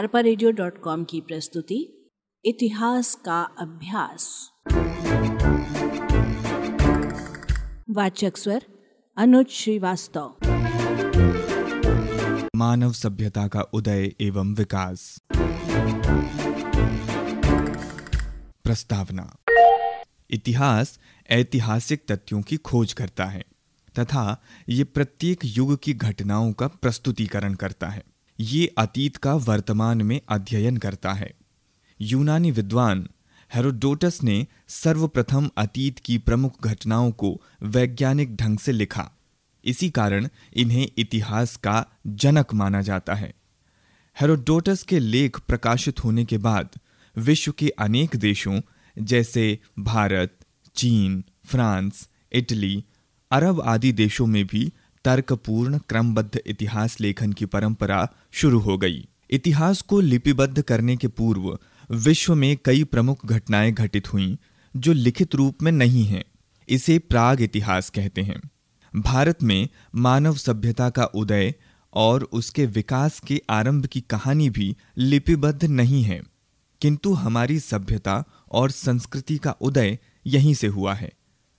अरपा की प्रस्तुति, इतिहास का अभ्यास। वाचक स्वर, अनुज श्रीवास्तव। मानव सभ्यता का उदय एवं विकास। प्रस्तावना। इतिहास ऐतिहासिक तथ्यों की खोज करता है, तथा ये प्रत्येक युग की घटनाओं का प्रस्तुतिकरण करता है। ये अतीत का वर्तमान में अध्ययन करता है। यूनानी विद्वान हेरोडोटस ने सर्वप्रथम अतीत की प्रमुख घटनाओं को वैज्ञानिक ढंग से लिखा। इसी कारण इन्हें इतिहास का जनक माना जाता है। हेरोडोटस के लेख प्रकाशित होने के बाद विश्व के अनेक देशों, जैसे भारत, चीन, फ्रांस, इटली, अरब आदि देशों में भी तर्कपूर्ण, क्रमबद्ध इतिहास लेखन की परंपरा शुरू हो गई। इतिहास को लिपिबद्ध करने के पूर्व विश्व में कई प्रमुख घटनाएँ घटित हुईं, जो लिखित रूप में नहीं हैं, इसे प्राग इतिहास कहते हैं। भारत में मानव सभ्यता का उदय और उसके विकास के आरंभ की कहानी भी लिपिबद्ध नहीं है, किंतु हमारी सभ्यता और संस्कृति का उदय यहीं से हुआ है।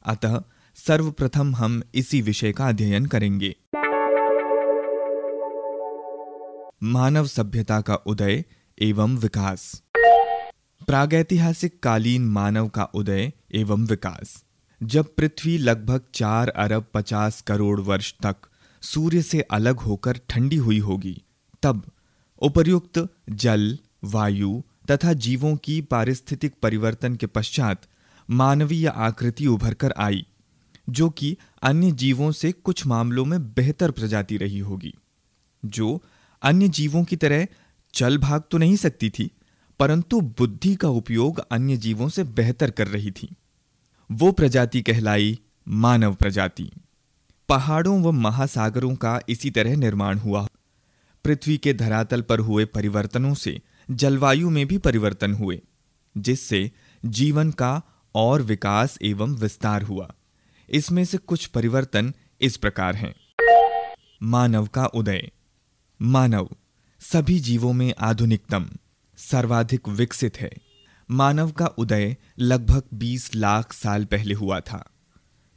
अतः सर्वप्रथम हम इसी विषय का अध्ययन करेंगे। मानव सभ्यता का उदय एवं विकास। प्रागैतिहासिक कालीन मानव का उदय एवं विकास। जब पृथ्वी लगभग चार अरब पचास करोड़ वर्ष तक सूर्य से अलग होकर ठंडी हुई होगी, तब उपर्युक्त जल, वायु तथा जीवों की पारिस्थितिक परिवर्तन के पश्चात मानवीय आकृति उभर कर आई। जो कि अन्य जीवों से कुछ मामलों में बेहतर प्रजाति रही होगी। जो अन्य जीवों की तरह चल भाग तो नहीं सकती थी, परंतु बुद्धि का उपयोग अन्य जीवों से बेहतर कर रही थी। वो प्रजाति कहलाई मानव प्रजाति। पहाड़ों व महासागरों का इसी तरह निर्माण हुआ। पृथ्वी के धरातल पर हुए परिवर्तनों से जलवायु में भी परिवर्तन हुए, जिससे जीवन का और विकास एवं विस्तार हुआ। इसमें से कुछ परिवर्तन इस प्रकार हैं। मानव का उदय। मानव, सभी जीवों में आधुनिकतम, सर्वाधिक विकसित है। मानव का उदय लगभग 20 लाख साल पहले हुआ था।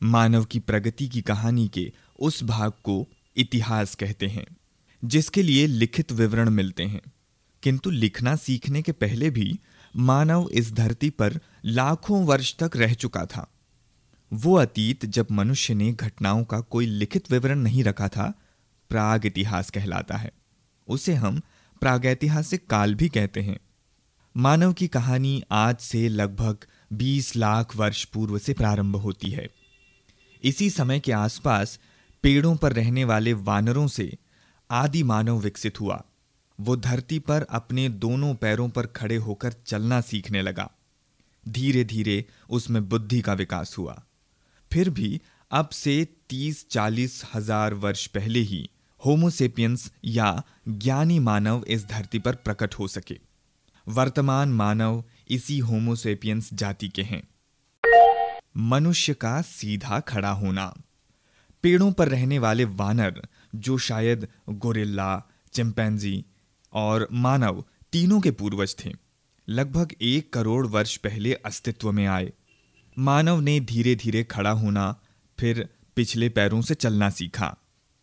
मानव की प्रगति की कहानी के उस भाग को इतिहास कहते हैं, जिसके लिए लिखित विवरण मिलते हैं। किंतु लिखना सीखने के पहले भी मानव इस धरती पर लाखों वर्ष तक रह चुका था। वो अतीत जब मनुष्य ने घटनाओं का कोई लिखित विवरण नहीं रखा था, प्राग इतिहास कहलाता है। उसे हम प्रागैतिहासिक काल भी कहते हैं। मानव की कहानी आज से लगभग 20 लाख वर्ष पूर्व से प्रारंभ होती है। इसी समय के आसपास पेड़ों पर रहने वाले वानरों से आदि मानव विकसित हुआ। वो धरती पर अपने दोनों पैरों पर खड़े होकर चलना सीखने लगा। धीरे धीरे उसमें बुद्धि का विकास हुआ। फिर भी अब से तीस चालीस हज़ार वर्ष पहले ही होमोसेपियंस या ज्ञानी मानव इस धरती पर प्रकट हो सके। वर्तमान मानव इसी होमोसेपियंस जाति के हैं। मनुष्य का सीधा खड़ा होना। पेड़ों पर रहने वाले वानर, जो शायद गोरिल्ला, चिंपैंजी और मानव तीनों के पूर्वज थे, लगभग एक करोड़ वर्ष पहले अस्तित्व में आए। मानव ने धीरे धीरे खड़ा होना, फिर पिछले पैरों से चलना सीखा।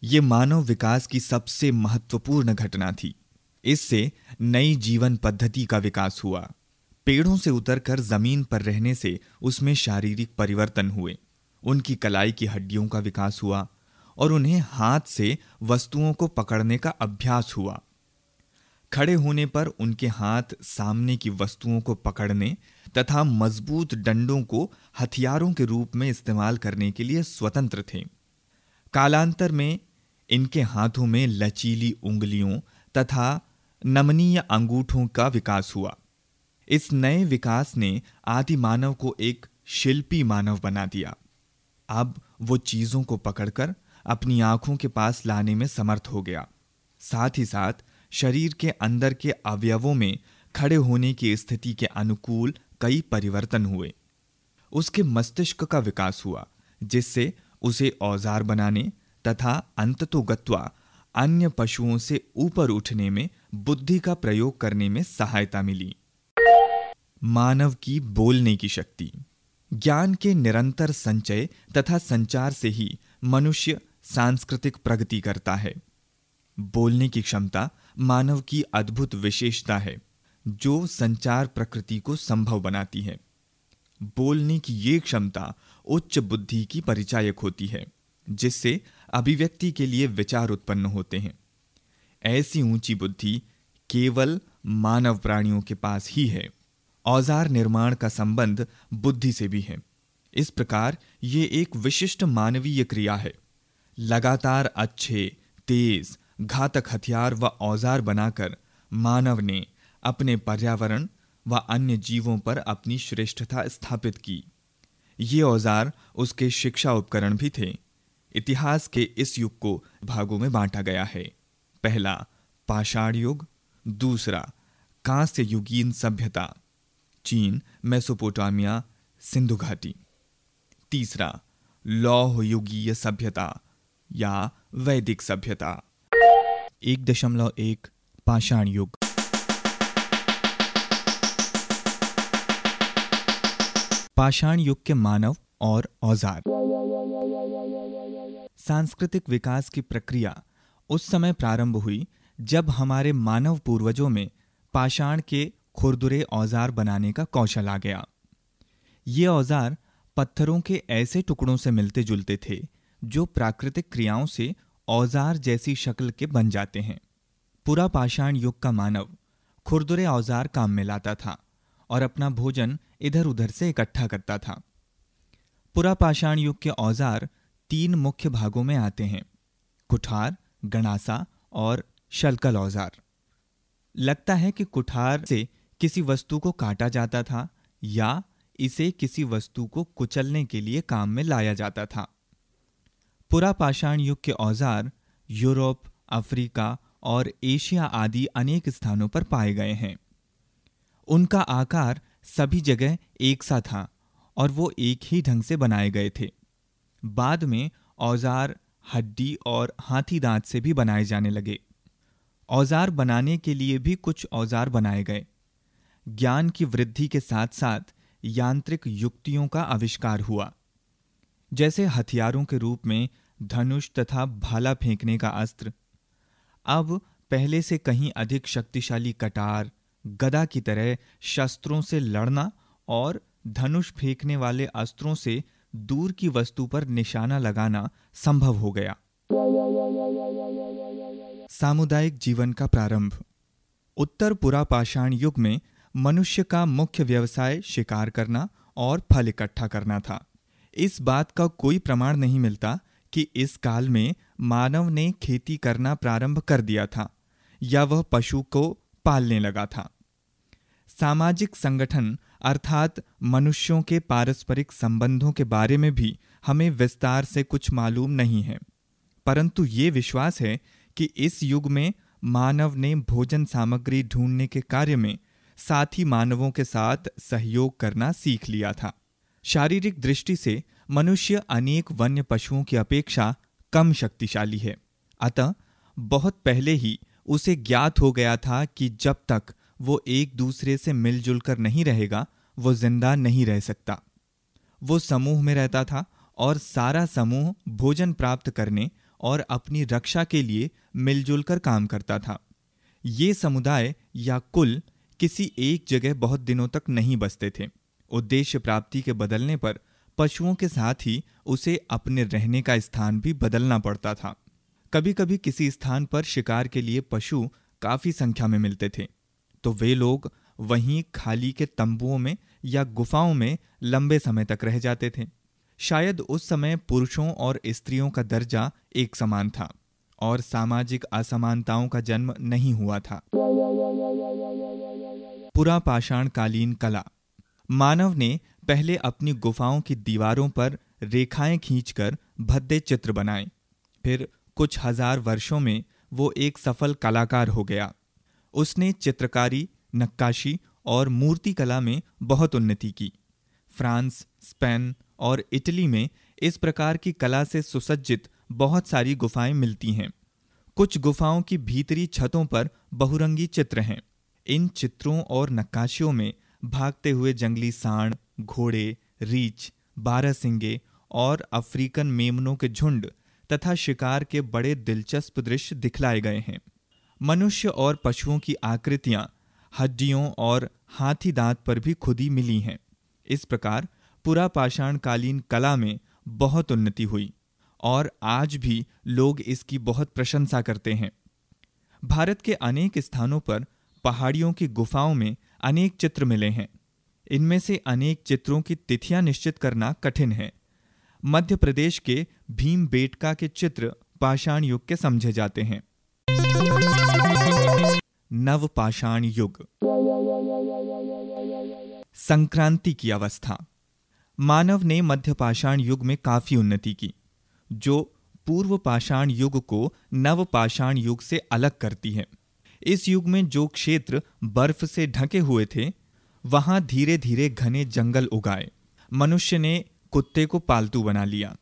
ये मानव विकास की सबसे महत्वपूर्ण घटना थी। इससे नई जीवन पद्धति का विकास हुआ। पेड़ों से उतरकर ज़मीन पर रहने से उसमें शारीरिक परिवर्तन हुए। उनकी कलाई की हड्डियों का विकास हुआ और उन्हें हाथ से वस्तुओं को पकड़ने का अभ्यास हुआ। खड़े होने पर उनके हाथ सामने की वस्तुओं को पकड़ने तथा मज़बूत डंडों को हथियारों के रूप में इस्तेमाल करने के लिए स्वतंत्र थे। कालांतर में इनके हाथों में लचीली उंगलियों तथा नमनीय अंगूठों का विकास हुआ। इस नए विकास ने आदि मानव को एक शिल्पी मानव बना दिया। अब वो चीज़ों को पकड़कर अपनी आँखों के पास लाने में समर्थ हो गया। साथ ही साथ शरीर के अंदर के अवयवों में खड़े होने की स्थिति के अनुकूल कई परिवर्तन हुए। उसके मस्तिष्क का विकास हुआ, जिससे उसे औज़ार बनाने तथा अंततोगत्वा अन्य पशुओं से ऊपर उठने में, बुद्धि का प्रयोग करने में सहायता मिली। मानव की बोलने की शक्ति। ज्ञान के निरंतर संचय तथा संचार से ही मनुष्य सांस्कृतिक प्रगति करता है। बोलने की क्षमता मानव की अद्भुत विशेषता है। जो संचार प्रकृति को संभव बनाती है। बोलने की ये क्षमता उच्च बुद्धि की परिचायक होती है, जिससे अभिव्यक्ति के लिए विचार उत्पन्न होते हैं। ऐसी ऊँची बुद्धि केवल मानव प्राणियों के पास ही है। औज़ार निर्माण का संबंध बुद्धि से भी है। इस प्रकार ये एक विशिष्ट मानवीय क्रिया है। लगातार अच्छे, तेज, घातक हथियार व औज़ार बनाकर मानव ने अपने पर्यावरण व अन्य जीवों पर अपनी श्रेष्ठता स्थापित की। ये औज़ार उसके शिक्षा उपकरण भी थे। इतिहास के इस युग को भागों में बांटा गया है। पहला, पाषाण युग। दूसरा, कांस्य युगीन सभ्यता। चीन, मेसोपोटामिया, सिंधु घाटी। तीसरा लौह युगीय सभ्यता या वैदिक सभ्यता। एक दशमलव एक, पाषाण युग। पाषाण युग के मानव और औज़ार। सांस्कृतिक विकास की प्रक्रिया उस समय प्रारंभ हुई जब हमारे मानव पूर्वजों में पाषाण के खुरदुरे औज़ार बनाने का कौशल आ गया। ये औज़ार पत्थरों के ऐसे टुकड़ों से मिलते जुलते थे जो प्राकृतिक क्रियाओं से औज़ार जैसी शक्ल के बन जाते हैं। पूरा पाषाण युग का मानव खुरदुरे औज़ार काम में लाता था। और अपना भोजन इधर उधर से इकट्ठा करता था। पुरा पाषाण युग के औज़ार तीन मुख्य भागों में आते हैं, कुठार, गणासा और शलकल औज़ार। लगता है कि कुठार से किसी वस्तु को काटा जाता था या इसे किसी वस्तु को कुचलने के लिए काम में लाया जाता था। पुरा पाषाण युग के औज़ार यूरोप, अफ्रीका और एशिया आदि अनेक स्थानों पर पाए गए हैं। उनका आकार सभी जगह एक सा था और वो एक ही ढंग से बनाए गए थे। बाद में औज़ार, हड्डी और हाथी दांत से भी बनाए जाने लगे। औज़ार बनाने के लिए भी कुछ औज़ार बनाए गए। ज्ञान की वृद्धि के साथ साथ यांत्रिक युक्तियों का आविष्कार हुआ। जैसे हथियारों के रूप में धनुष तथा भाला फेंकने का अस्त्र। अब पहले से कहीं अधिक शक्तिशाली कटार गदा की तरह शस्त्रों से लड़ना और धनुष फेंकने वाले अस्त्रों से दूर की वस्तु पर निशाना लगाना संभव हो गया। सामुदायिक जीवन का प्रारंभ। उत्तर पुरापाषाण युग में मनुष्य का मुख्य व्यवसाय शिकार करना और फल इकट्ठा करना था। इस बात का कोई प्रमाण नहीं मिलता कि इस काल में मानव ने खेती करना प्रारंभ कर दिया था, या वह पशु को पालने लगा था। सामाजिक संगठन अर्थात मनुष्यों के पारस्परिक संबंधों के बारे में भी हमें विस्तार से कुछ मालूम नहीं है। परंतु ये विश्वास है कि इस युग में मानव ने भोजन सामग्री ढूँढने के कार्य में साथी मानवों के साथ सहयोग करना सीख लिया था। शारीरिक दृष्टि से मनुष्य अनेक वन्य पशुओं की अपेक्षा कम शक्तिशाली है। अतः बहुत पहले ही उसे ज्ञात हो गया था कि जब तक वो एक दूसरे से मिलजुल कर नहीं रहेगा, वो ज़िंदा नहीं रह सकता। वो समूह में रहता था और सारा समूह भोजन प्राप्त करने और अपनी रक्षा के लिए मिलजुल कर काम करता था। ये समुदाय या कुल किसी एक जगह बहुत दिनों तक नहीं बसते थे। उद्देश्य प्राप्ति के बदलने पर पशुओं के साथ ही उसे अपने रहने का स्थान भी बदलना पड़ता था। कभी कभी किसी स्थान पर शिकार के लिए पशु काफ़ी संख्या में मिलते थे। तो वे लोग वहीं खाली के तंबुओं में या गुफाओं में लंबे समय तक रह जाते थे। शायद उस समय पुरुषों और स्त्रियों का दर्जा एक समान था और सामाजिक असमानताओं का जन्म नहीं हुआ था। पुरा पाषाण कालीन कला। मानव ने पहले अपनी गुफाओं की दीवारों पर रेखाएँ खींचकर भद्दे चित्र बनाए, फिर कुछ हज़ार वर्षों में वो एक सफल कलाकार हो गया। उसने चित्रकारी, नक्काशी और मूर्ति कला में बहुत उन्नति की। फ्रांस, स्पेन और इटली में इस प्रकार की कला से सुसज्जित बहुत सारी गुफाएँ मिलती हैं। कुछ गुफाओं की भीतरी छतों पर बहुरंगी चित्र हैं। इन चित्रों और नक्काशियों में भागते हुए जंगली सांड, घोड़े, रीछ, बारहसिंगे और अफ्रीकन मेमनों के झुंड तथा शिकार के बड़े दिलचस्प दृश्य दिखलाए गए हैं। मनुष्य और पशुओं की आकृतियाँ, हड्डियों और हाथी दांत पर भी खुदी मिली हैं। इस प्रकार पुरा पाषाण कालीन कला में बहुत उन्नति हुई और आज भी लोग इसकी बहुत प्रशंसा करते हैं। भारत के अनेक स्थानों पर पहाड़ियों की गुफाओं में अनेक चित्र मिले हैं। इनमें से अनेक चित्रों की तिथियाँ निश्चित करना कठिन है। मध्य प्रदेश के भीम बेटका के चित्र पाषाण युग के समझे जाते हैं। नव पाषाण युग। संक्रांति की अवस्था। मानव ने मध्य पाषाण युग में काफ़ी उन्नति की, जो पूर्व पाषाण युग को नव पाषाण युग से अलग करती है। इस युग में जो क्षेत्र बर्फ़ से ढके हुए थे, वहाँ धीरे धीरे घने जंगल उगाए। मनुष्य ने कुत्ते को पालतू बना लिया।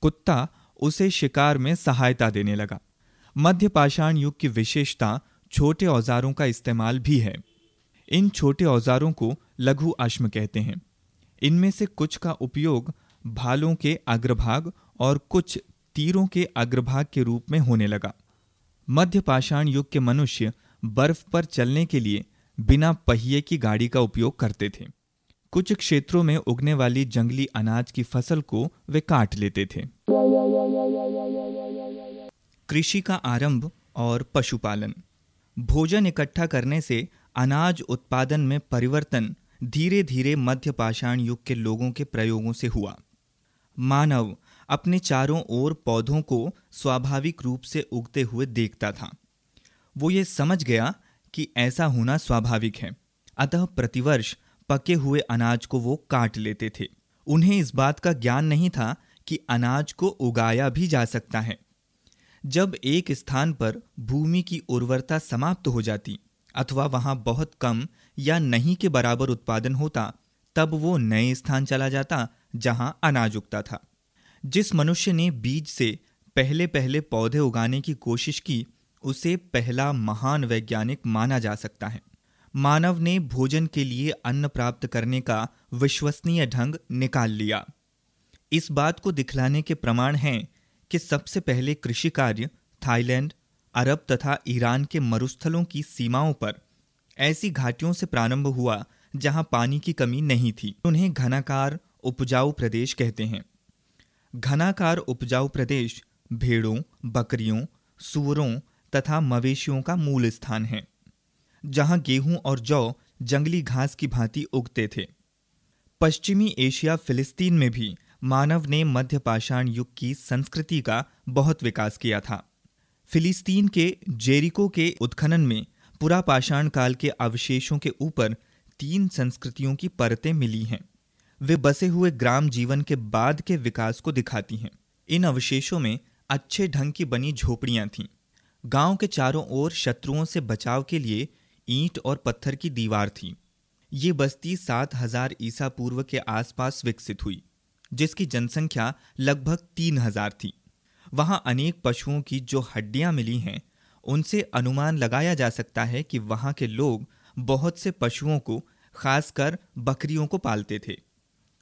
कुत्ता उसे शिकार में सहायता देने लगा। मध्य पाषाण युग की विशेषता छोटे औजारों का इस्तेमाल भी है। इन छोटे औजारों को लघु अश्म कहते हैं। इनमें से कुछ का उपयोग भालों के अग्रभाग और कुछ तीरों के अग्रभाग के रूप में होने लगा। मध्य पाषाण युग के मनुष्य बर्फ़ पर चलने के लिए बिना पहिए की गाड़ी का उपयोग करते थे। कुछ क्षेत्रों में उगने वाली जंगली अनाज की फ़सल को वे काट लेते थे। कृषि का आरंभ और पशुपालन। भोजन इकट्ठा करने से अनाज उत्पादन में परिवर्तन धीरे धीरे मध्य पाषाण युग के लोगों के प्रयोगों से हुआ। मानव अपने चारों ओर पौधों को स्वाभाविक रूप से उगते हुए देखता था। वो ये समझ गया कि ऐसा होना स्वाभाविक है। अतः प्रतिवर्ष पके हुए अनाज को वो काट लेते थे। उन्हें इस बात का ज्ञान नहीं था कि अनाज को उगाया भी जा सकता है। जब एक स्थान पर भूमि की उर्वरता समाप्त हो जाती, अथवा वहाँ बहुत कम या नहीं के बराबर उत्पादन होता, तब वो नए स्थान चला जाता, जहाँ अनाज उगता था। जिस मनुष्य ने बीज से पहले पहले पौधे उगाने की कोशिश की, उसे पहला महान वैज्ञानिक माना जा सकता है। मानव ने भोजन के लिए अन्न प्राप्त करने का विश्वसनीय ढंग निकाल लिया। इस बात को दिखलाने के प्रमाण हैं कि सबसे पहले कृषि कार्य थाईलैंड, अरब तथा ईरान के मरुस्थलों की सीमाओं पर ऐसी घाटियों से प्रारंभ हुआ जहाँ पानी की कमी नहीं थी। उन्हें घनाकार उपजाऊ प्रदेश कहते हैं। घनाकार उपजाऊ प्रदेश भेड़ों, बकरियों, सुअरों तथा मवेशियों का मूल स्थान है। जहाँ गेहूँ और जौ जंगली घास की भांति उगते थे। पश्चिमी एशिया फिलिस्तीन में भी मानव ने मध्य पाषाण युग की संस्कृति का बहुत विकास किया था। फिलिस्तीन के जेरिको के उत्खनन में पुरा पाषाण काल के अवशेषों के ऊपर तीन संस्कृतियों की परतें मिली हैं। वे बसे हुए ग्राम जीवन के बाद के विकास को दिखाती हैं। इन अवशेषों में अच्छे ढंग की बनी झोपड़ियाँ थीं। गाँव के चारों ओर शत्रुओं से बचाव के लिए ईंट और पत्थर की दीवार थी। ये बस्ती सात हज़ार ईसा पूर्व के आसपास विकसित हुई, जिसकी जनसंख्या लगभग तीन हज़ार थी। वहाँ अनेक पशुओं की जो हड्डियाँ मिली हैं, उनसे अनुमान लगाया जा सकता है कि वहाँ के लोग बहुत से पशुओं को, खासकर बकरियों को पालते थे।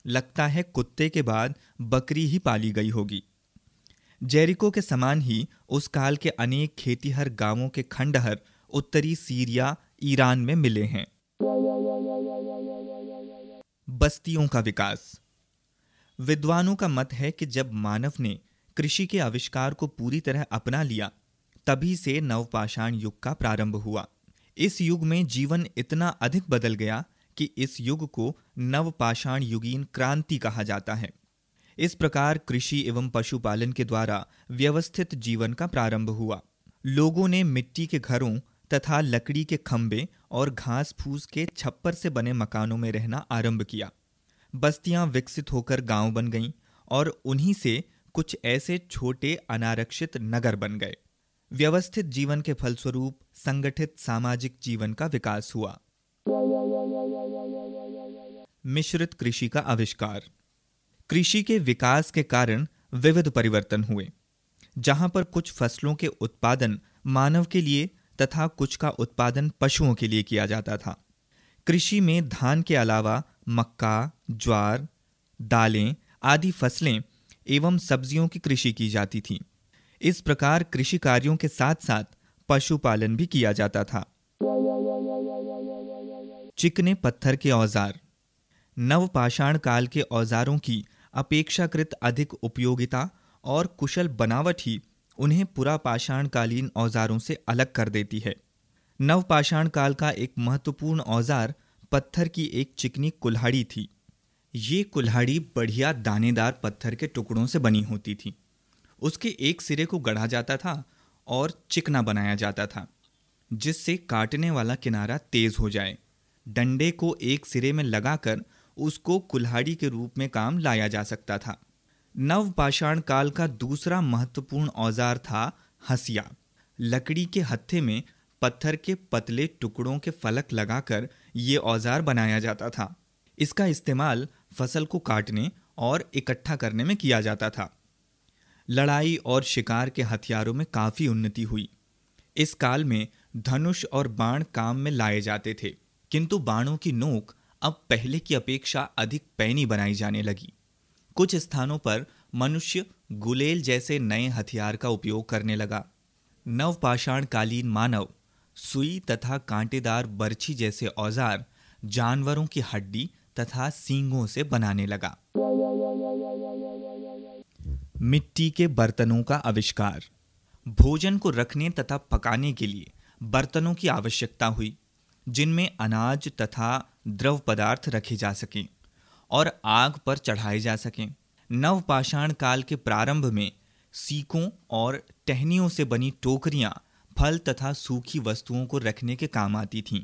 लगता है कुत्ते के बाद बकरी ही पाली गई होगी। जेरिको के समान ही उस काल के अनेक खेतीहर गाँवों के खंडहर उत्तरी सीरिया ईरान में मिले हैं। बस्तियों का विकास। विद्वानों का मत है कि जब मानव ने कृषि के आविष्कार को पूरी तरह अपना लिया, तभी से नवपाषाण युग का प्रारंभ हुआ। इस युग में जीवन इतना अधिक बदल गया कि इस युग को नवपाषाण युगीन क्रांति कहा जाता है। इस प्रकार कृषि एवं पशुपालन के द्वारा व्यवस्थित जीवन का प्रारंभ हुआ। लोगों ने मिट्टी के घरों तथा लकड़ी के खंभे और घास फूस के छप्पर से बने मकानों में रहना आरंभ किया। बस्तियाँ विकसित होकर गाँव बन गईं और उन्हीं से कुछ ऐसे छोटे अनारक्षित नगर बन गए। व्यवस्थित जीवन के फलस्वरूप संगठित सामाजिक जीवन का विकास हुआ। मिश्रित कृषि का आविष्कार। कृषि के विकास के कारण विविध परिवर्तन हुए, जहाँ पर कुछ फ़सलों के उत्पादन मानव के लिए तथा कुछ का उत्पादन पशुओं के लिए किया जाता था। कृषि में धान के अलावा मक्का, ज्वार, दालें आदि फ़सलें एवं सब्जियों की कृषि की जाती थी। इस प्रकार कृषि कार्यों के साथ साथ पशुपालन भी किया जाता था। चिकने पत्थर के औज़ार। नवपाषाण काल के औजारों की अपेक्षाकृत अधिक उपयोगिता और कुशल बनावट ही उन्हें पुरापाषाण कालीन औजारों से अलग कर देती है। नवपाषाण काल का एक महत्वपूर्ण औज़ार पत्थर की एक चिकनी कुल्हाड़ी थी। ये कुल्हाड़ी बढ़िया दानेदार पत्थर के टुकड़ों से बनी होती थी। उसके एक सिरे को गढ़ा जाता था और चिकना बनाया जाता था, जिससे काटने वाला किनारा तेज हो जाए। डंडे को एक सिरे में लगाकर उसको कुल्हाड़ी के रूप में काम लाया जा सकता था। नवपाषाण काल का दूसरा महत्वपूर्ण औज़ार था हसिया। लकड़ी के हत्थे में पत्थर के पतले टुकड़ों के फलक लगाकर ये औज़ार बनाया जाता था। इसका इस्तेमाल फ़सल को काटने और इकट्ठा करने में किया जाता था। लड़ाई और शिकार के हथियारों में काफ़ी उन्नति हुई। इस काल में धनुष और बाण काम में लाए जाते थे, किंतु बाणों की नोक अब पहले की अपेक्षा अधिक पैनी बनाई जाने लगी। कुछ स्थानों पर मनुष्य गुलेल जैसे नए हथियार का उपयोग करने लगा। नवपाषाण कालीन मानव, सुई तथा कांटेदार बर्छी जैसे औज़ार जानवरों की हड्डी तथा सींगों से बनाने लगा। मिट्टी के बर्तनों का आविष्कार। भोजन को रखने तथा पकाने के लिए बर्तनों की आवश्यकता हुई, जिनमें अनाज तथा द्रव पदार्थ रखे जा सकें। और आग पर चढ़ाए जा सकें। नवपाषाण काल के प्रारंभ में सीकों और टहनियों से बनी टोकरियाँ फल तथा सूखी वस्तुओं को रखने के काम आती थीं।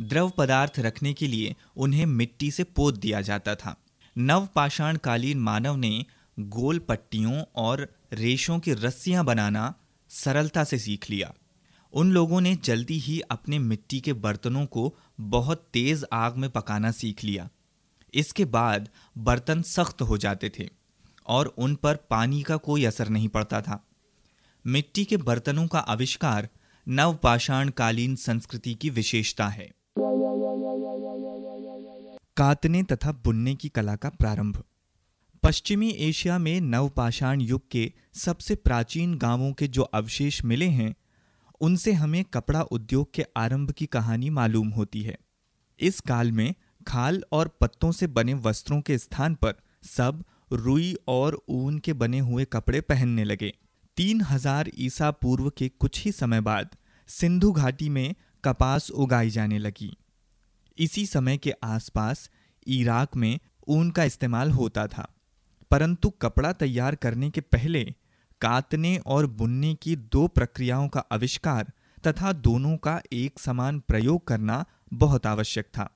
द्रव पदार्थ रखने के लिए उन्हें मिट्टी से पोत दिया जाता था। नवपाषाण कालीन मानव ने गोल पट्टियों और रेशों की रस्सियाँ बनाना सरलता से सीख लिया। उन लोगों ने जल्दी ही अपने मिट्टी के बर्तनों को बहुत तेज आग में पकाना सीख लिया। इसके बाद बर्तन सख्त हो जाते थे और उन पर पानी का कोई असर नहीं पड़ता था। मिट्टी के बर्तनों का आविष्कार नवपाषाण कालीन संस्कृति की विशेषता है। कातने तथा बुनने की कला का प्रारंभ। पश्चिमी एशिया में नवपाषाण युग के सबसे प्राचीन गाँवों के जो अवशेष मिले हैं, उनसे हमें कपड़ा उद्योग के आरंभ की कहानी मालूम होती है। इस काल में खाल और पत्तों से बने वस्त्रों के स्थान पर सब रुई और ऊन के बने हुए कपड़े पहनने लगे। तीन हज़ार ईसा पूर्व के कुछ ही समय बाद सिंधु घाटी में कपास उगाई जाने लगी। इसी समय के आसपास इराक में ऊन का इस्तेमाल होता था, परंतु कपड़ा तैयार करने के पहले कातने और बुनने की दो प्रक्रियाओं का आविष्कार तथा दोनों का एक समान प्रयोग करना बहुत आवश्यक था।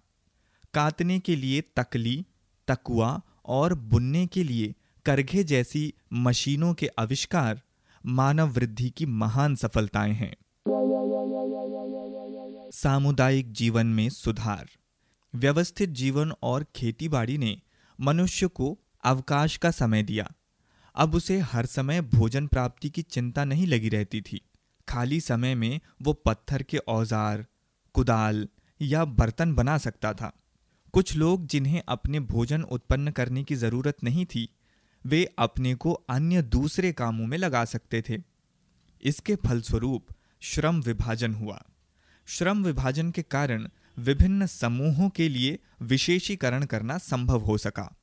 कातने के लिए तकली, तकुआ और बुनने के लिए करघे जैसी मशीनों के आविष्कार मानव वृद्धि की महान सफलताएँ हैं। सामुदायिक जीवन में सुधार। व्यवस्थित जीवन और खेतीबाड़ी ने मनुष्य को अवकाश का समय दिया। अब उसे हर समय भोजन प्राप्ति की चिंता नहीं लगी रहती थी। खाली समय में वो पत्थर के औज़ार, कुदाल या बर्तन बना सकता था। कुछ लोग जिन्हें अपने भोजन उत्पन्न करने की ज़रूरत नहीं थी, वे अपने को अन्य दूसरे कामों में लगा सकते थे। इसके फलस्वरूप श्रम विभाजन हुआ। श्रम विभाजन के कारण विभिन्न समूहों के लिए विशेषीकरण करना संभव हो सका।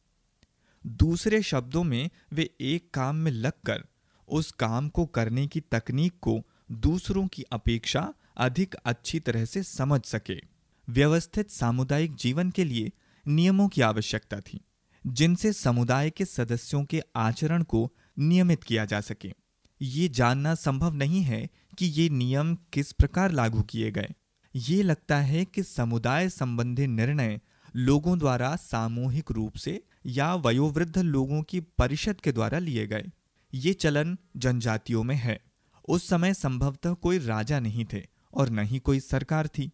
दूसरे शब्दों में, वे एक काम में लगकर उस काम को करने की तकनीक को दूसरों की अपेक्षा अधिक अच्छी तरह से समझ सके। व्यवस्थित सामुदायिक जीवन के लिए नियमों की आवश्यकता थी, जिनसे समुदाय के सदस्यों के आचरण को नियमित किया जा सके। ये जानना संभव नहीं है कि ये नियम किस प्रकार लागू किए गए। ये लगता है कि समुदाय संबंधी निर्णय लोगों द्वारा सामूहिक रूप से या वयोवृद्ध लोगों की परिषद के द्वारा लिए गए। ये चलन जनजातियों में है। उस समय संभवतः कोई राजा नहीं थे और न ही कोई सरकार थी।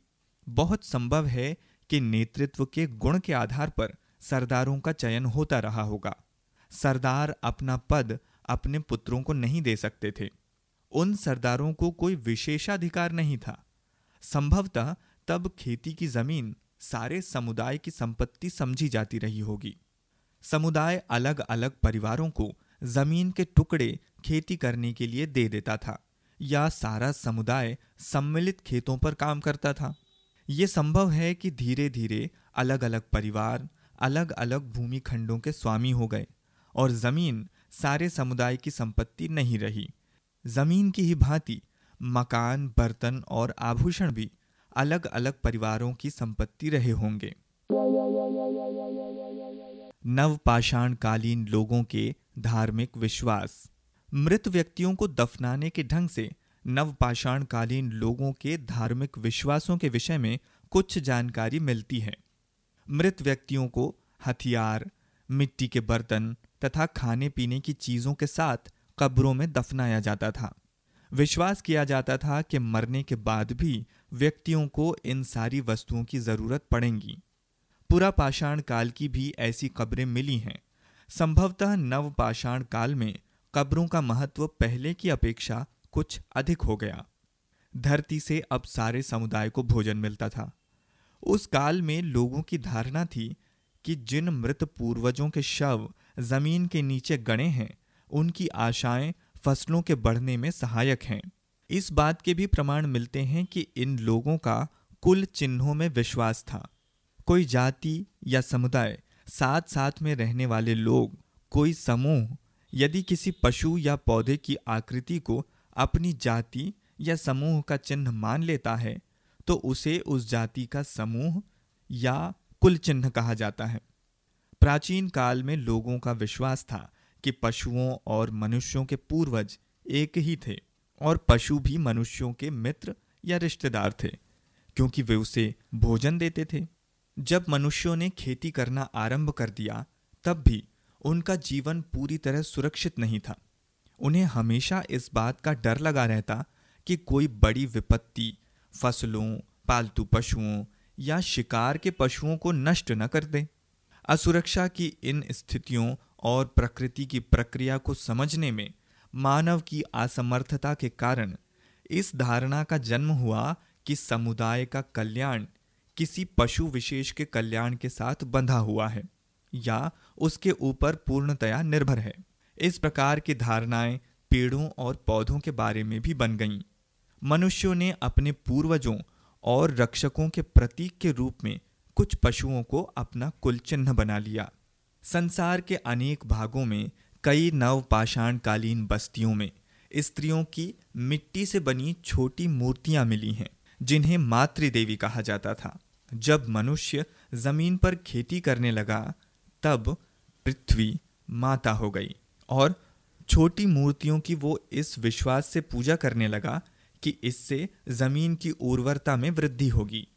बहुत संभव है कि नेतृत्व के गुण के आधार पर सरदारों का चयन होता रहा होगा। सरदार अपना पद अपने पुत्रों को नहीं दे सकते थे। उन सरदारों को कोई विशेषाधिकार नहीं था। संभवतः तब खेती की ज़मीन सारे समुदाय की संपत्ति समझी जाती रही होगी। समुदाय अलग अलग परिवारों को ज़मीन के टुकड़े खेती करने के लिए दे देता था या सारा समुदाय सम्मिलित खेतों पर काम करता था। ये संभव है कि धीरे धीरे अलग अलग परिवार अलग अलग भूमि खंडों के स्वामी हो गए और ज़मीन सारे समुदाय की संपत्ति नहीं रही। ज़मीन की ही भांति मकान, बर्तन और आभूषण भी अलग अलग परिवारों की संपत्ति रहे होंगे। नवपाषाण कालीन लोगों के धार्मिक विश्वास। मृत व्यक्तियों को दफनाने के ढंग से नवपाषाण कालीन लोगों के धार्मिक विश्वासों के विषय में कुछ जानकारी मिलती है। मृत व्यक्तियों को हथियार, मिट्टी के बर्तन तथा खाने पीने की चीज़ों के साथ कब्रों में दफनाया जाता था। विश्वास किया जाता था कि मरने के बाद भी व्यक्तियों को इन सारी वस्तुओं की ज़रूरत पड़ेगी। पूरा पाषाण काल की भी ऐसी कब्रें मिली हैं। संभवतः नव पाषाण काल में कब्रों का महत्व पहले की अपेक्षा कुछ अधिक हो गया। धरती से अब सारे समुदाय को भोजन मिलता था। उस काल में लोगों की धारणा थी कि जिन मृत पूर्वजों के शव ज़मीन के नीचे गणे हैं, उनकी आशाएँ फ़सलों के बढ़ने में सहायक हैं। इस बात के भी प्रमाण मिलते हैं कि इन लोगों का कुल चिन्हों में विश्वास था। कोई जाति या समुदाय साथ साथ में रहने वाले लोग, कोई समूह, यदि किसी पशु या पौधे की आकृति को अपनी जाति या समूह का चिन्ह मान लेता है तो उसे उस जाति का समूह या कुल चिन्ह कहा जाता है। प्राचीन काल में लोगों का विश्वास था कि पशुओं और मनुष्यों के पूर्वज एक ही थे, और पशु भी मनुष्यों के मित्र या रिश्तेदार थे, क्योंकि वे उसे भोजन देते थे। जब मनुष्यों ने खेती करना आरंभ कर दिया, तब भी उनका जीवन पूरी तरह सुरक्षित नहीं था। उन्हें हमेशा इस बात का डर लगा रहता कि कोई बड़ी विपत्ति, फ़सलों, पालतू पशुओं या शिकार के पशुओं को नष्ट न कर दे। असुरक्षा की इन स्थितियों और प्रकृति की प्रक्रिया को समझने में मानव की असमर्थता के कारण इस धारणा का जन्म हुआ कि समुदाय का कल्याण किसी पशु विशेष के कल्याण के साथ बंधा हुआ है या उसके ऊपर पूर्णतया निर्भर है। इस प्रकार की धारणाएँ पेड़ों और पौधों के बारे में भी बन गईं। मनुष्यों ने अपने पूर्वजों और रक्षकों के प्रतीक के रूप में कुछ पशुओं को अपना कुल चिन्ह बना लिया। संसार के अनेक भागों में कई नवपाषाण कालीन बस्तियों में स्त्रियों की मिट्टी से बनी छोटी मूर्तियाँ मिली हैं, जिन्हें मातृदेवी कहा जाता था। जब मनुष्य ज़मीन पर खेती करने लगा, तब पृथ्वी माता हो गई। और छोटी मूर्तियों की वो इस विश्वास से पूजा करने लगा कि इससे ज़मीन की उर्वरता में वृद्धि होगी।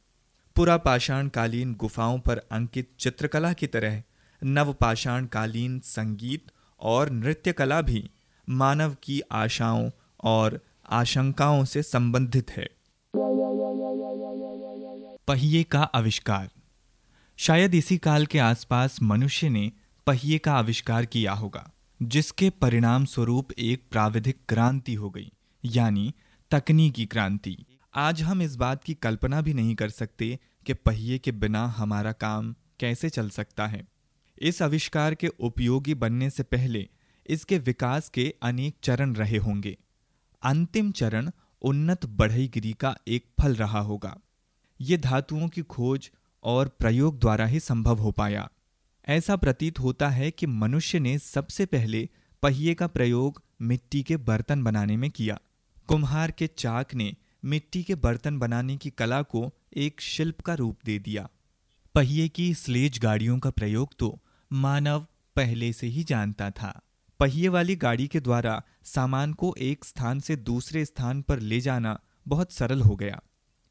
पुरा पाषाण कालीन गुफाओं पर अंकित चित्रकला की तरह नवपाषाण कालीन संगीत और नृत्य कला भी मानव की आशाओं और आशंकाओं से संबंधित है। पहिए का आविष्कार। शायद इसी काल के आसपास मनुष्य ने पहिए का आविष्कार किया होगा। जिसके परिणाम स्वरूप एक प्राविधिक क्रांति हो गई, यानी तकनीकी क्रांति। आज हम इस बात की कल्पना भी नहीं कर सकते कि पहिए के बिना हमारा काम कैसे चल सकता है। इस आविष्कार के उपयोगी बनने से पहले इसके विकास के अनेक चरण रहे होंगे। अंतिम चरण उन्नत बढ़ईगिरी का एक फल रहा होगा। ये धातुओं की खोज और प्रयोग द्वारा ही संभव हो पाया। ऐसा प्रतीत होता है कि मनुष्य ने सबसे पहले पहिए का प्रयोग मिट्टी के बर्तन बनाने में किया। कुम्हार के चाक ने मिट्टी के बर्तन बनाने की कला को एक शिल्प का रूप दे दिया। पहिए की स्लेज गाड़ियों का प्रयोग तो मानव पहले से ही जानता था। पहिए वाली गाड़ी के द्वारा सामान को एक स्थान से दूसरे स्थान पर ले जाना बहुत सरल हो गया।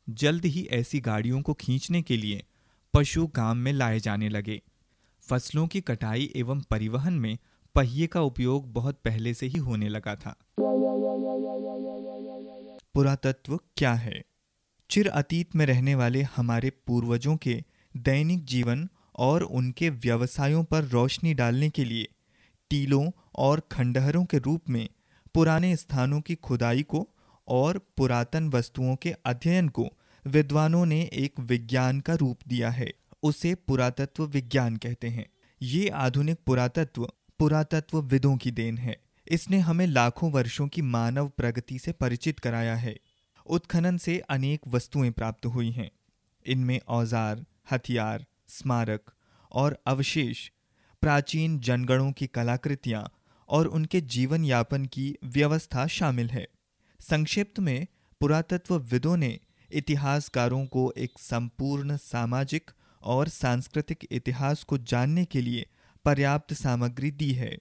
जल्द ही ऐसी गाड़ियों को खींचने के लिए पशु गाँव में लाए जाने लगे। फ़सलों की कटाई एवं परिवहन में पहिए का उपयोग बहुत पहले से ही होने लगा था। पुरातत्व क्या है? चिर अतीत में रहने वाले हमारे पूर्वजों के दैनिक जीवन और उनके व्यवसायों पर रोशनी डालने के लिए टीलों और खंडहरों के रूप में पुराने स्थानों की खुदाई को और पुरातन वस्तुओं के अध्ययन को विद्वानों ने एक विज्ञान का रूप दिया है। उसे पुरातत्व विज्ञान कहते हैं। ये आधुनिक पुरातत्व पुरातत्व विदों की देन है। इसने हमें लाखों वर्षों की मानव प्रगति से परिचित कराया है। उत्खनन से अनेक वस्तुएँ प्राप्त हुई हैं। इनमें औज़ार, हथियार, स्मारक और अवशेष, प्राचीन जनगणों की कलाकृतियाँ और उनके जीवन यापन की व्यवस्था शामिल है। संक्षिप्त में पुरातत्व विदों ने इतिहासकारों को एक संपूर्ण सामाजिक और सांस्कृतिक इतिहास को जानने के लिए पर्याप्त सामग्री दी है।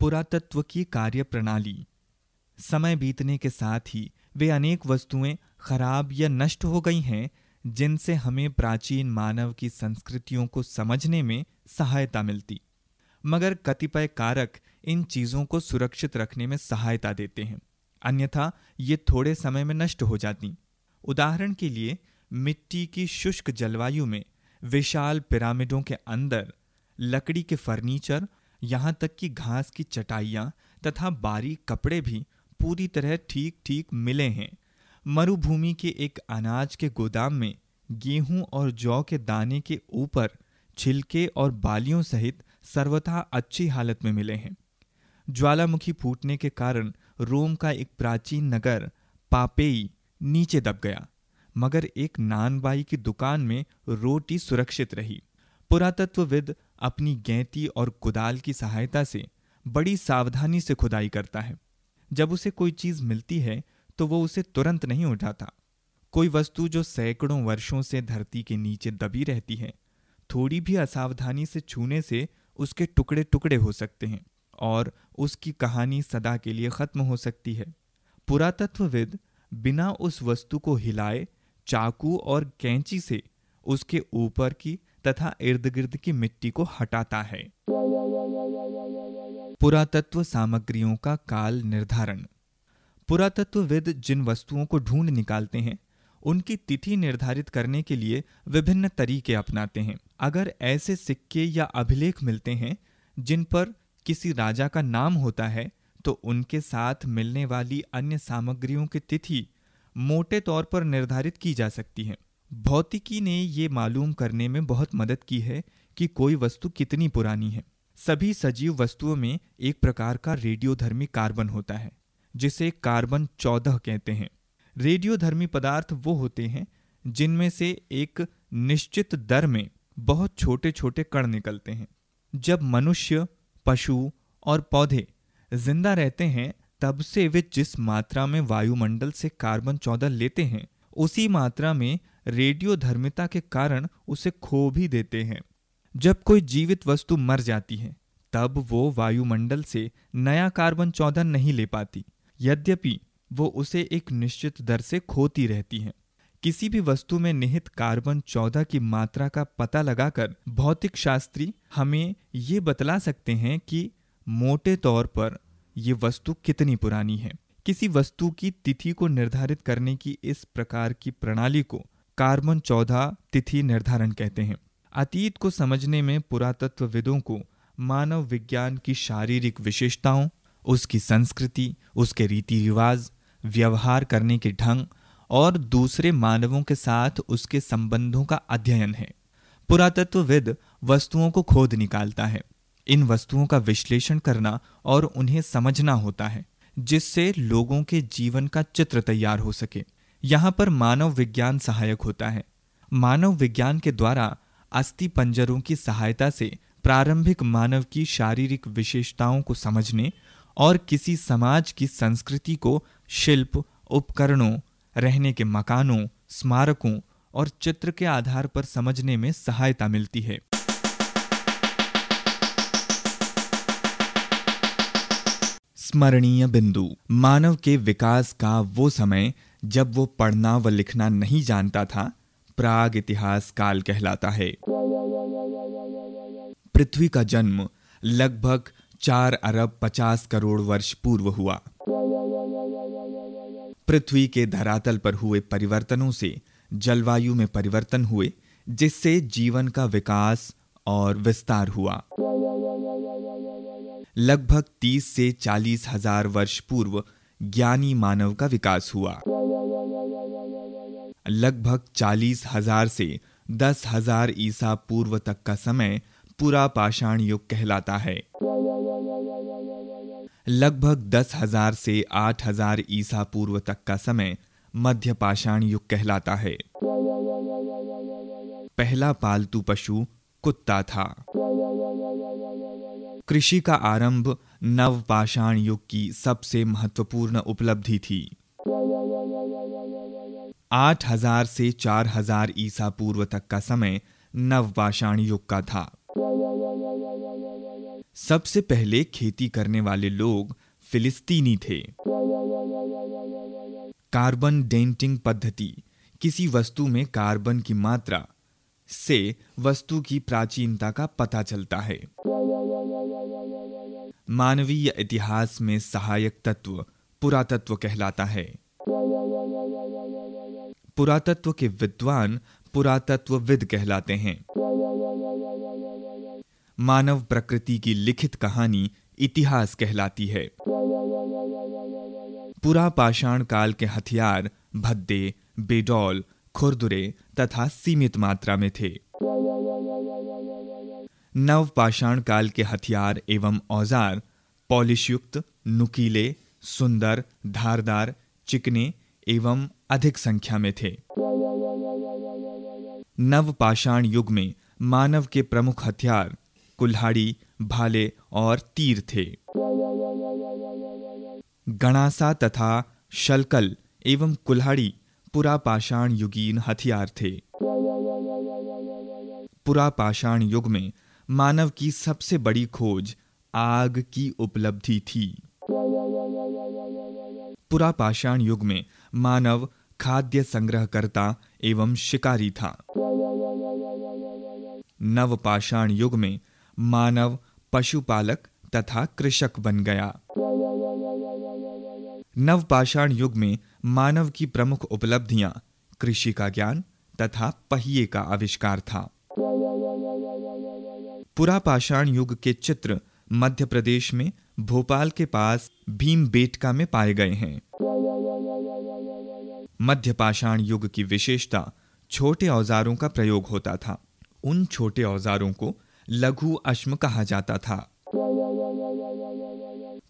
पुरातत्व की कार्य प्रणाली समय बीतने के साथ ही वे अनेक वस्तुएँ खराब या नष्ट हो गई हैं, जिनसे हमें प्राचीन मानव की संस्कृतियों को समझने में सहायता मिलती। मगर कतिपय कारक इन चीज़ों को सुरक्षित रखने में सहायता देते हैं। अन्यथा ये थोड़े समय में नष्ट हो जाती। उदाहरण के लिए मिट्टी की शुष्क जलवायु में विशाल पिरामिडों के अंदर, लकड़ी के फर्नीचर, यहाँ तक कि घास की चटाइयाँ तथा बारीक कपड़े भी पूरी तरह ठीक ठीक मिले हैं। मरुभूमि के एक अनाज के गोदाम में गेहूँ और जौ के दाने के ऊपर छिलके और बालियों सहित सर्वथा अच्छी हालत में मिले हैं। ज्वालामुखी फूटने के कारण रोम का एक प्राचीन नगर, पापेई, नीचे दब गया। मगर एक नानबाई की दुकान में रोटी सुरक्षित रही। पुरातत्वविद अपनी गैंती और कुदाल की सहायता से बड़ी सावधानी से खुदाई करता है। जब उसे कोई चीज़ मिलती है तो वो उसे तुरंत नहीं उठाता। कोई वस्तु जो सैकड़ों वर्षों से धरती के नीचे दबी रहती है, थोड़ी भी असावधानी से छूने से उसके टुकड़े टुकड़े हो सकते हैं और उसकी कहानी सदा के लिए खत्म हो सकती है। पुरातत्वविद बिना उस वस्तु को हिलाए चाकू और कैंची से उसके ऊपर की तथा इर्द गिर्द की मिट्टी को हटाता है। पुरातत्व सामग्रियों का काल निर्धारण। पुरातत्वविद जिन वस्तुओं को ढूंढ निकालते हैं, उनकी तिथि निर्धारित करने के लिए विभिन्न तरीके अपनाते हैं। अगर ऐसे सिक्के या अभिलेख मिलते हैं, जिन पर किसी राजा का नाम होता है तो उनके साथ मिलने वाली अन्य सामग्रियों की तिथि मोटे तौर पर निर्धारित की जा सकती है। भौतिकी ने ये मालूम करने में बहुत मदद की है कि कोई वस्तु कितनी पुरानी है। सभी सजीव वस्तुओं में एक प्रकार का रेडियोधर्मी कार्बन होता है, जिसे कार्बन चौदह कहते हैं। रेडियोधर्मी पदार्थ वो होते हैं, जिनमें से एक निश्चित दर में बहुत छोटे छोटे कण निकलते हैं। जब मनुष्य, पशु और पौधे ज़िंदा रहते हैं तब से वे जिस मात्रा में वायुमंडल से कार्बन चौदह लेते हैं, उसी मात्रा में रेडियो धर्मिता के कारण उसे खो भी देते हैं। जब कोई जीवित वस्तु मर जाती है, तब वो वायुमंडल से नया कार्बन चौदह नहीं ले पाती। यद्यपि, वो उसे एक निश्चित दर से खोती रहती है। किसी भी वस्तु में निहित कार्बन चौदह की मात्रा का पता लगाकर भौतिक शास्त्री हमें ये बतला सकते हैं कि मोटे तौर पर ये वस्तु कितनी पुरानी है? किसी वस्तु की तिथि को निर्धारित करने की इस प्रकार की प्रणाली को कार्बन चौदह तिथि निर्धारण कहते हैं। अतीत को समझने में पुरातत्वविदों को मानव विज्ञान की शारीरिक विशेषताओं, उसकी संस्कृति, उसके रीति रिवाज, व्यवहार करने के ढंग और दूसरे मानवों के साथ उसके संबंधों का अध्ययन है। पुरातत्वविद वस्तुओं को खोद निकालता है। इन वस्तुओं का विश्लेषण करना और उन्हें समझना होता है, जिससे लोगों के जीवन का चित्र तैयार हो सके। यहाँ पर मानव विज्ञान सहायक होता है। मानव विज्ञान के द्वारा अस्थि पंजरों की सहायता से प्रारंभिक मानव की शारीरिक विशेषताओं को समझने और किसी समाज की संस्कृति को शिल्प, उपकरणों, रहने के मकानों, स्मारकों और चित्र के आधार पर समझने में सहायता मिलती है। स्मरणीय बिंदु। मानव के विकास का वो समय, जब वो पढ़ना व लिखना नहीं जानता था, प्राग इतिहास काल कहलाता है। पृथ्वी का जन्म लगभग चार अरब पचास करोड़ वर्ष पूर्व हुआ। पृथ्वी के धरातल पर हुए परिवर्तनों से जलवायु में परिवर्तन हुए, जिससे जीवन का विकास और विस्तार हुआ। लगभग 30 से चालीस हज़ार वर्ष पूर्व ज्ञानी मानव का विकास हुआ। लगभग चालीस हज़ार से दस हज़ार ईसा पूर्व तक का समय पूरा पाषाण युग कहलाता है। लगभग दस हज़ार से आठ हज़ार ईसा पूर्व तक का समय मध्य पाषाण युग कहलाता है। पहला पालतू पशु कुत्ता था। कृषि का आरंभ नव पाषाण युग की सबसे महत्वपूर्ण उपलब्धि थी। आठ हज़ार से चार हज़ार ईसा पूर्व तक का समय नव पाषाण युग का था। सबसे पहले खेती करने वाले लोग फिलिस्तीनी थे। कार्बन डेंटिंग पद्धति, किसी वस्तु में कार्बन की मात्रा से वस्तु की प्राचीनता का पता चलता है। मानवीय इतिहास में सहायक तत्व पुरातत्व कहलाता है। पुरातत्व के विद्वान पुरातत्वविद कहलाते हैं। मानव प्रकृति की लिखित कहानी इतिहास कहलाती है। पुरा पाषाण काल के हथियार, भद्दे, बेडौल, खुरदुरे तथा सीमित मात्रा में थे। नव पाषाण काल के हथियार एवं औज़ार, पॉलिशयुक्त, नुकीले, सुंदर, धारदार, चिकने एवं अधिक संख्या में थे। नव पाषाण युग में मानव के प्रमुख हथियार, कुल्हाड़ी, भाले और तीर थे। गणासा तथा शलकल एवं कुल्हाड़ी पुरा पाषाण युगीन हथियार थे। पुरा पाषाण युग में मानव की सबसे बड़ी खोज आग की उपलब्धि थी। पुरा पाषाण युग में मानव खाद्य संग्रहकर्ता एवं शिकारी था। नव पाषाण युग में मानव पशुपालक तथा कृषक बन गया। नवपाषाण युग में मानव की प्रमुख उपलब्धियाँ कृषि का ज्ञान तथा पहिए का आविष्कार था। पुरा पाषाण युग के चित्र मध्य प्रदेश में भोपाल के पास भीम बेटका में पाए गए हैं। मध्य पाषाण युग की विशेषता छोटे औजारों का प्रयोग होता था। उन छोटे औजारों को लघु अश्म कहा जाता था।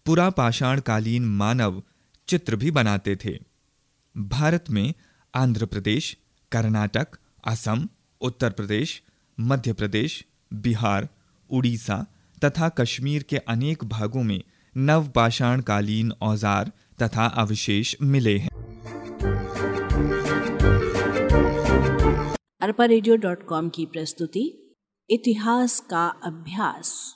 पुरा पाषाण कालीन मानव चित्र भी बनाते थे। भारत में आंध्र प्रदेश, कर्नाटक, असम, उत्तर प्रदेश, मध्य प्रदेश, बिहार उड़ीसा तथा कश्मीर के अनेक भागों में नवपाषाण कालीन औज़ार तथा अवशेष मिले हैं। अरपा की प्रस्तुति, इतिहास का अभ्यास।